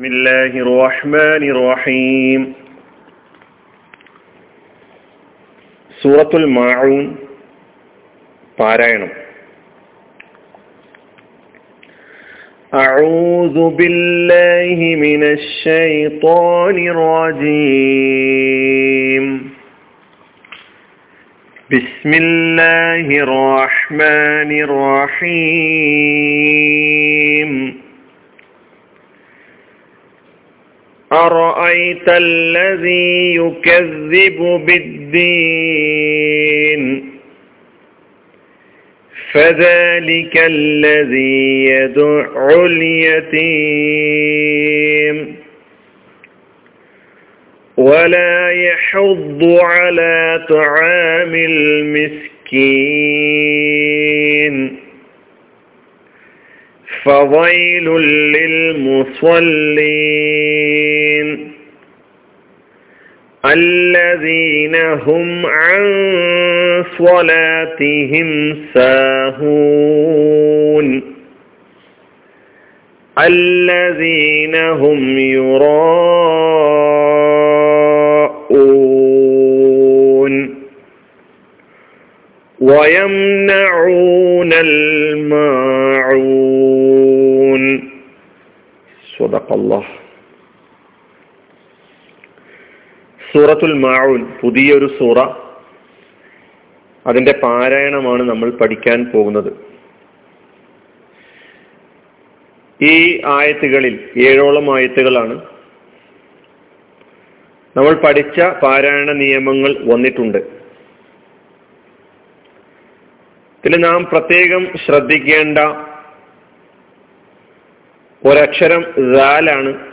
بسم الله الرحمن الرحيم സൂറത്തുൽ മാഊൻ പാരായണം أعوذ بالله من الشيطان الرجيم بسم الله الرحمن الرحيم أرأيت الذي يكذب بالدين فذلك الذي يدع اليتيم ولا يحض على طعام المسكين فويل للمصلين الذين هم عن صلاتهم ساهون. الذين هم يراءون ويمنعون الماعون. صدق الله. സൂറത്തുൽ മാഊൻ പുതിയൊരു സൂറ. അതിന്റെ പാരായണമാണ് നമ്മൾ പഠിക്കാൻ പോകുന്നത്. ഈ ആയത്തുകളിൽ ഏഴോളം ആയത്തുകളാണ് നമ്മൾ പഠിച്ച പാരായണ നിയമങ്ങൾ വന്നിട്ടുണ്ട്. ഇതിൽ നാം പ്രത്യേകം ശ്രദ്ധിക്കേണ്ട ഒരക്ഷരം റാലാണ്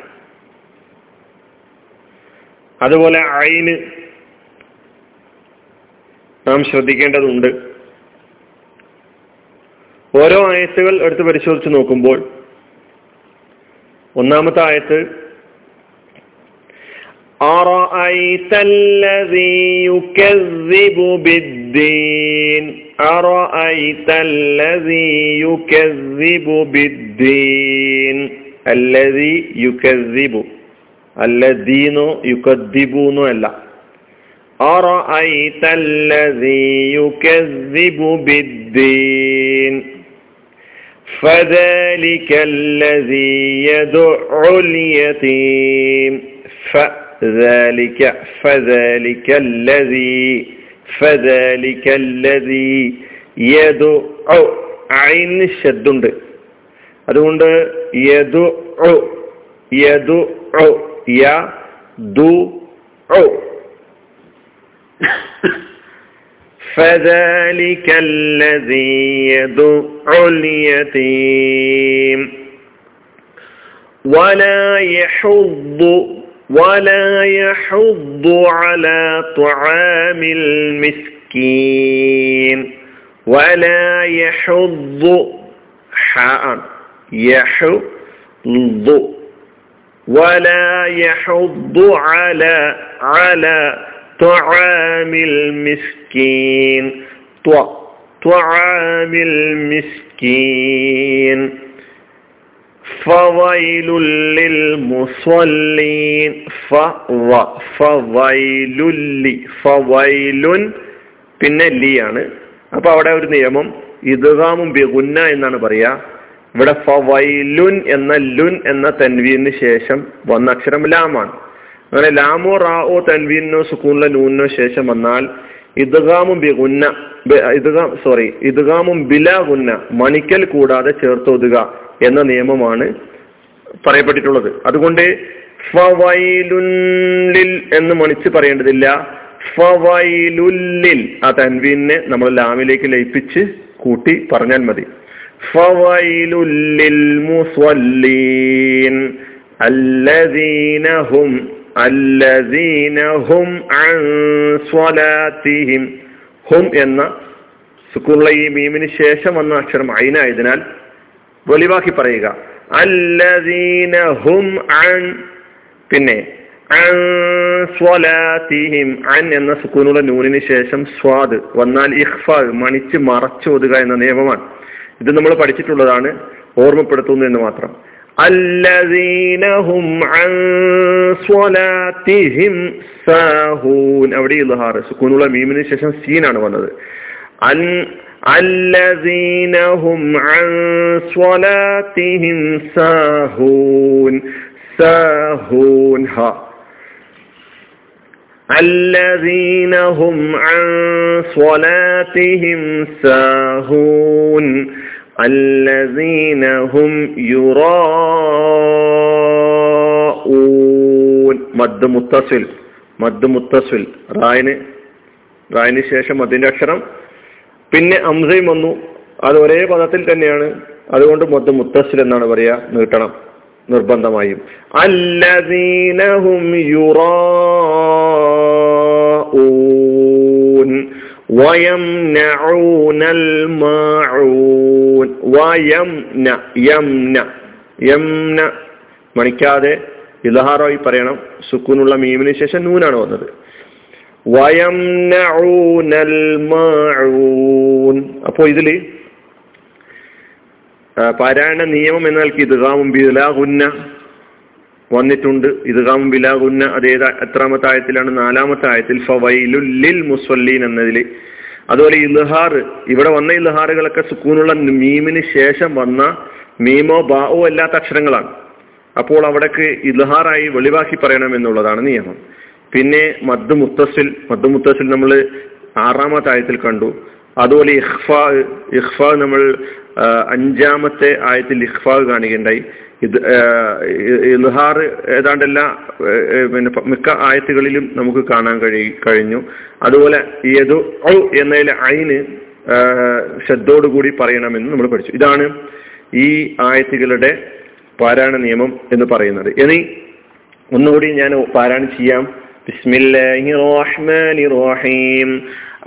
അതുപോലെ അയിന് നാം ശ്രദ്ധിക്കേണ്ടതുണ്ട് ഓരോ ആയത്തുകൾ എടുത്ത് പരിശോധിച്ച് നോക്കുമ്പോൾ ഒന്നാമത്തെ ആയത്ത് أرأيت الذي يكذب بالدين أرأيت الذي يكذب بالدين الذي يكذب അല്ലദീനോ യുക്കദ്ദിബൂനോ അല്ല أرأيت الذي يكذب بالدين فذلك الذي يدع اليتيم فذلك فذلك الذي فذلك الذي يدع عين ശബ്ദുണ്ട് അതുകൊണ്ട് യദു യദു يدعو فذلك الذي يدعو اليتيم. ولا يحض ولا يحض على طعام المسكين. ولا يحض حاء يحض ولا يحض على على طعام المسكين طعام المسكين فويل للمصلين فو فويل لي فويل പിന്നെ ലിയാണ് അപ്പൊ അവിടെ ഒരു നിയമം ഇദ്ഗാമും ബിഗുന്ന എന്നാണ് പറയാ ഇവിടെ ഫവൈലുൻ എന്ന ലുൻ എന്ന തൻവീന് ശേഷം വന്ന അക്ഷരം ലാമാണ്. അങ്ങനെ ലാമോ റാവോ തൻവീനോ സുക്കൂണിലെ നൂനോ ശേഷം വന്നാൽ ഇദ്ഗാമും ബി ഗുന്ന ഇദ്ഗാം സോറി ഇദ്ഗാമും ബില ഗുന്ന മണിക്കൽ കൂടാതെ ചേർത്തോതുക എന്ന നിയമമാണ് പറയപ്പെട്ടിട്ടുള്ളത്. അതുകൊണ്ട് ഫവൈലുല്ലിൽ എന്ന് മണിച്ച് പറയേണ്ടതില്ല. ഫവൈലുല്ലിൽ ആ തൻവീനെ നമ്മൾ ലാമിലേക്ക് ലയിപ്പിച്ച് കൂട്ടി പറഞ്ഞാൽ മതി. فويل للمصلين الذين هم الذين هم عن صلاتهم هم എന്ന സുക്കൂറുള്ള ഈ മീമിന് ശേഷം വന്ന അക്ഷരം അയിനായതിനാൽ വെളിവാക്കി പറയുക അല്ലദീന ഹും അൻ പിന്നെ അൻ സ്വലാത്തിഹിം അൻ എന്ന സുക്കൂനുള്ള നൂനിന് ശേഷം സ്വാദ് വന്നാൽ ഇഖ്ഫ മണിച്ച് മറച്ചോതുക എന്ന നിയമമാണ് ഇത് നമ്മൾ പഠിച്ചിട്ടുള്ളതാണ് ഓർമ്മപ്പെടുത്തുന്നു എന്ന് മാത്രം. അവിടെ ഇൽഹാർ സുക്കൂനുള്ള മീമിന് ശേഷം സീനാണ് വന്നത്. അല്ലദീനഹും സാഹൂൻ. സാഹൂൻ ഹ. الذين هم عن صلاتهم ساهون الذين هم يراءون മദ് മുത്തസിൽ മദ് മുത്തസിൽ റായിന് റായിന് ശേഷം മദ്ദിന്റെ അക്ഷരം പിന്നെ അംസയും വന്നു അത് ഒരേ പദത്തിൽ തന്നെയാണ് അതുകൊണ്ട് മൊത്തം മുത്തസിൽ എന്നാണ് പറയാ നീട്ടണം നിർബന്ധമായും. അല്ലദീനഹും യുറാഊൻ വയംനഊനൽ മാഊൻ വയംന മണിക്കാതെ ഇലഹാറായി പറയണം. സുക്കൂനുള്ള മീമിന് ശേഷം നൂനാണ് വന്നത്. വയംനഊനൽ മാഊൻ. അപ്പോൾ ഇതിൽ പാരായണ നിയമം എന്ന നിലയ്ക്ക് ഇദ്ഗാമും ബിലാഹുന്ന വന്നിട്ടുണ്ട്. ഇദ്ഗാമും ബിലാഹുന്ന അതേത് എത്രാമത്തെ ആയത്തിലാണ്? നാലാമത്തെ ആയത്തിൽ ഫവൈലുല്ലിൽ മുസ്വല്ലീൻ എന്നതിൽ അതുപോലെ ഇൽഹാർ. ഇവിടെ വന്ന ഇൽഹാറുകളൊക്കെ സുക്കൂനുള്ള മീമിന് ശേഷം വന്ന മീമോ ബാവോ അല്ലാത്ത അക്ഷരങ്ങളാണ്. അപ്പോൾ അവിടേക്ക് ഇൽഹാറായി വെളിവാക്കി പറയണം എന്നുള്ളതാണ് നിയമം. പിന്നെ മദ് മുത്തസിൽ മദ് മുത്തസിൽ നമ്മൾ ആറാമത്തെ ആയത്തിൽ കണ്ടു. അതുപോലെ ഇഖ്ഫാ ഇഖ്ഫാ നമ്മൾ അഞ്ചാമത്തെ ആയത്തിൽ ഇഖ്ഫാഗ് കാണുകയുണ്ടായി ഇത് ഇൽഹാർ ഏതാണ്ട് എല്ലാ പിന്നെ മിക്ക ആയത്തുകളിലും നമുക്ക് കാണാൻ കഴി കഴിഞ്ഞു. അതുപോലെ യദു ഔ എന്നതിൽ ഐന് ശ്രദ്ധോടുകൂടി പറയണമെന്ന് നമ്മൾ പഠിച്ചു. ഇതാണ് ഈ ആയത്തുകളുടെ പാരായണ നിയമം എന്ന് പറയുന്നത്. ഇനി ഒന്നുകൂടി ഞാൻ പാരായണം ചെയ്യാം. ബിസ്മില്ലാഹി റഹ്മാനി റഹീം.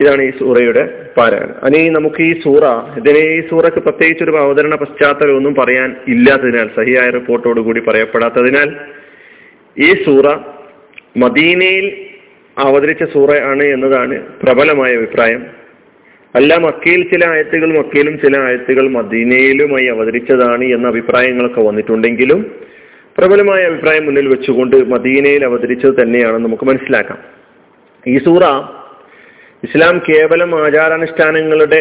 ഇതാണ് ഈ സൂറയുടെ പാരായണം. അനി നമുക്ക് ഈ സൂറ ഇതിനെ ഈ സൂറക്ക് പ്രത്യേകിച്ച് ഒരു അവതരണ പശ്ചാത്തലമൊന്നും പറയാൻ ഇല്ലാത്തതിനാൽ സഹിയായ റിപ്പോർട്ടോട് കൂടി പറയപ്പെടാത്തതിനാൽ ഈ സൂറ മദീനയിൽ അവതരിച്ച സൂറയാണ് എന്നതാണ് പ്രബലമായ അഭിപ്രായം. അല്ല മക്കയിൽ ചില ആയത്തുകൾ മക്കയിലും ചില ആയത്തുകൾ മദീനയിലുമായി അവതരിച്ചതാണ് എന്ന അഭിപ്രായങ്ങളൊക്കെ വന്നിട്ടുണ്ടെങ്കിലും പ്രബലമായ അഭിപ്രായം മുന്നിൽ വെച്ചുകൊണ്ട് മദീനയിൽ അവതരിച്ചത് തന്നെയാണെന്ന് നമുക്ക് മനസ്സിലാക്കാം. ഈ സൂറ ഇസ്ലാം കേവലം ആചാരാനുഷ്ഠാനങ്ങളുടെ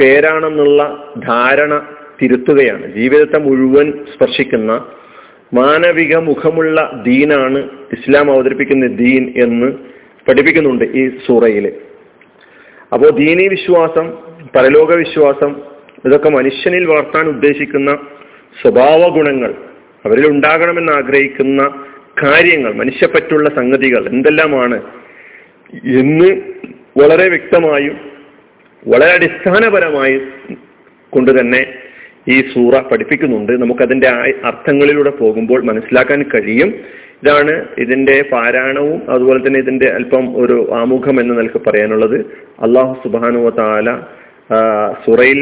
പേരാണെന്നുള്ള ധാരണ തിരുത്തുകയാണ്. ജീവിതത്തെ മുഴുവൻ സ്പർശിക്കുന്ന മാനവിക മുഖമുള്ള ദീനാണ് ഇസ്ലാം അവതരിപ്പിക്കുന്ന ദീൻ എന്ന് പഠിപ്പിക്കുന്നുണ്ട് ഈ സൂറയിൽ അപ്പോൾ ദീനി വിശ്വാസം പരലോക വിശ്വാസം ഇതൊക്കെ മനുഷ്യനിൽ വളർത്താൻ ഉദ്ദേശിക്കുന്ന സ്വഭാവ ഗുണങ്ങൾ അവരിൽ ഉണ്ടാകണമെന്ന് ആഗ്രഹിക്കുന്ന കാര്യങ്ങൾ മനുഷ്യപ്പറ്റുള്ള സംഗതികൾ എന്തെല്ലാമാണ് എന്ന് വളരെ വ്യക്തമായും വളരെ അടിസ്ഥാനപരമായും കൊണ്ട് തന്നെ ഈ സൂറ പഠിപ്പിക്കുന്നുണ്ട്. നമുക്കതിന്റെ അർത്ഥങ്ങളിലൂടെ പോകുമ്പോൾ മനസ്സിലാക്കാൻ കഴിയും. ഇതാണ് ഇതിന്റെ പാരായണവും അതുപോലെ തന്നെ ഇതിന്റെ അല്പം ഒരു ആമുഖം എന്ന് നിലയ്ക്ക് പറയാനുള്ളത്. അള്ളാഹു സുബാനുവ താല സുറയിൽ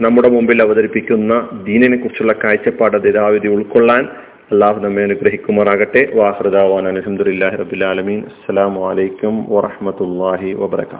നമ്മുടെ മുമ്പിൽ അവതരിപ്പിക്കുന്ന ദീനിനെ കുറിച്ചുള്ള കാഴ്ചപ്പാട് അതിരാവിധി ഉൾക്കൊള്ളാൻ അള്ളാഹു നമ്മെ അനുഗ്രഹിക്കുമാറാകട്ടെ. വാഹൃദാവാൻ അലഹമുല്ലാഹി റബുലാലമീൻ അസ്സാം വലൈക്കും വാഹമത്തല്ലാഹി വബർക്കാത്തു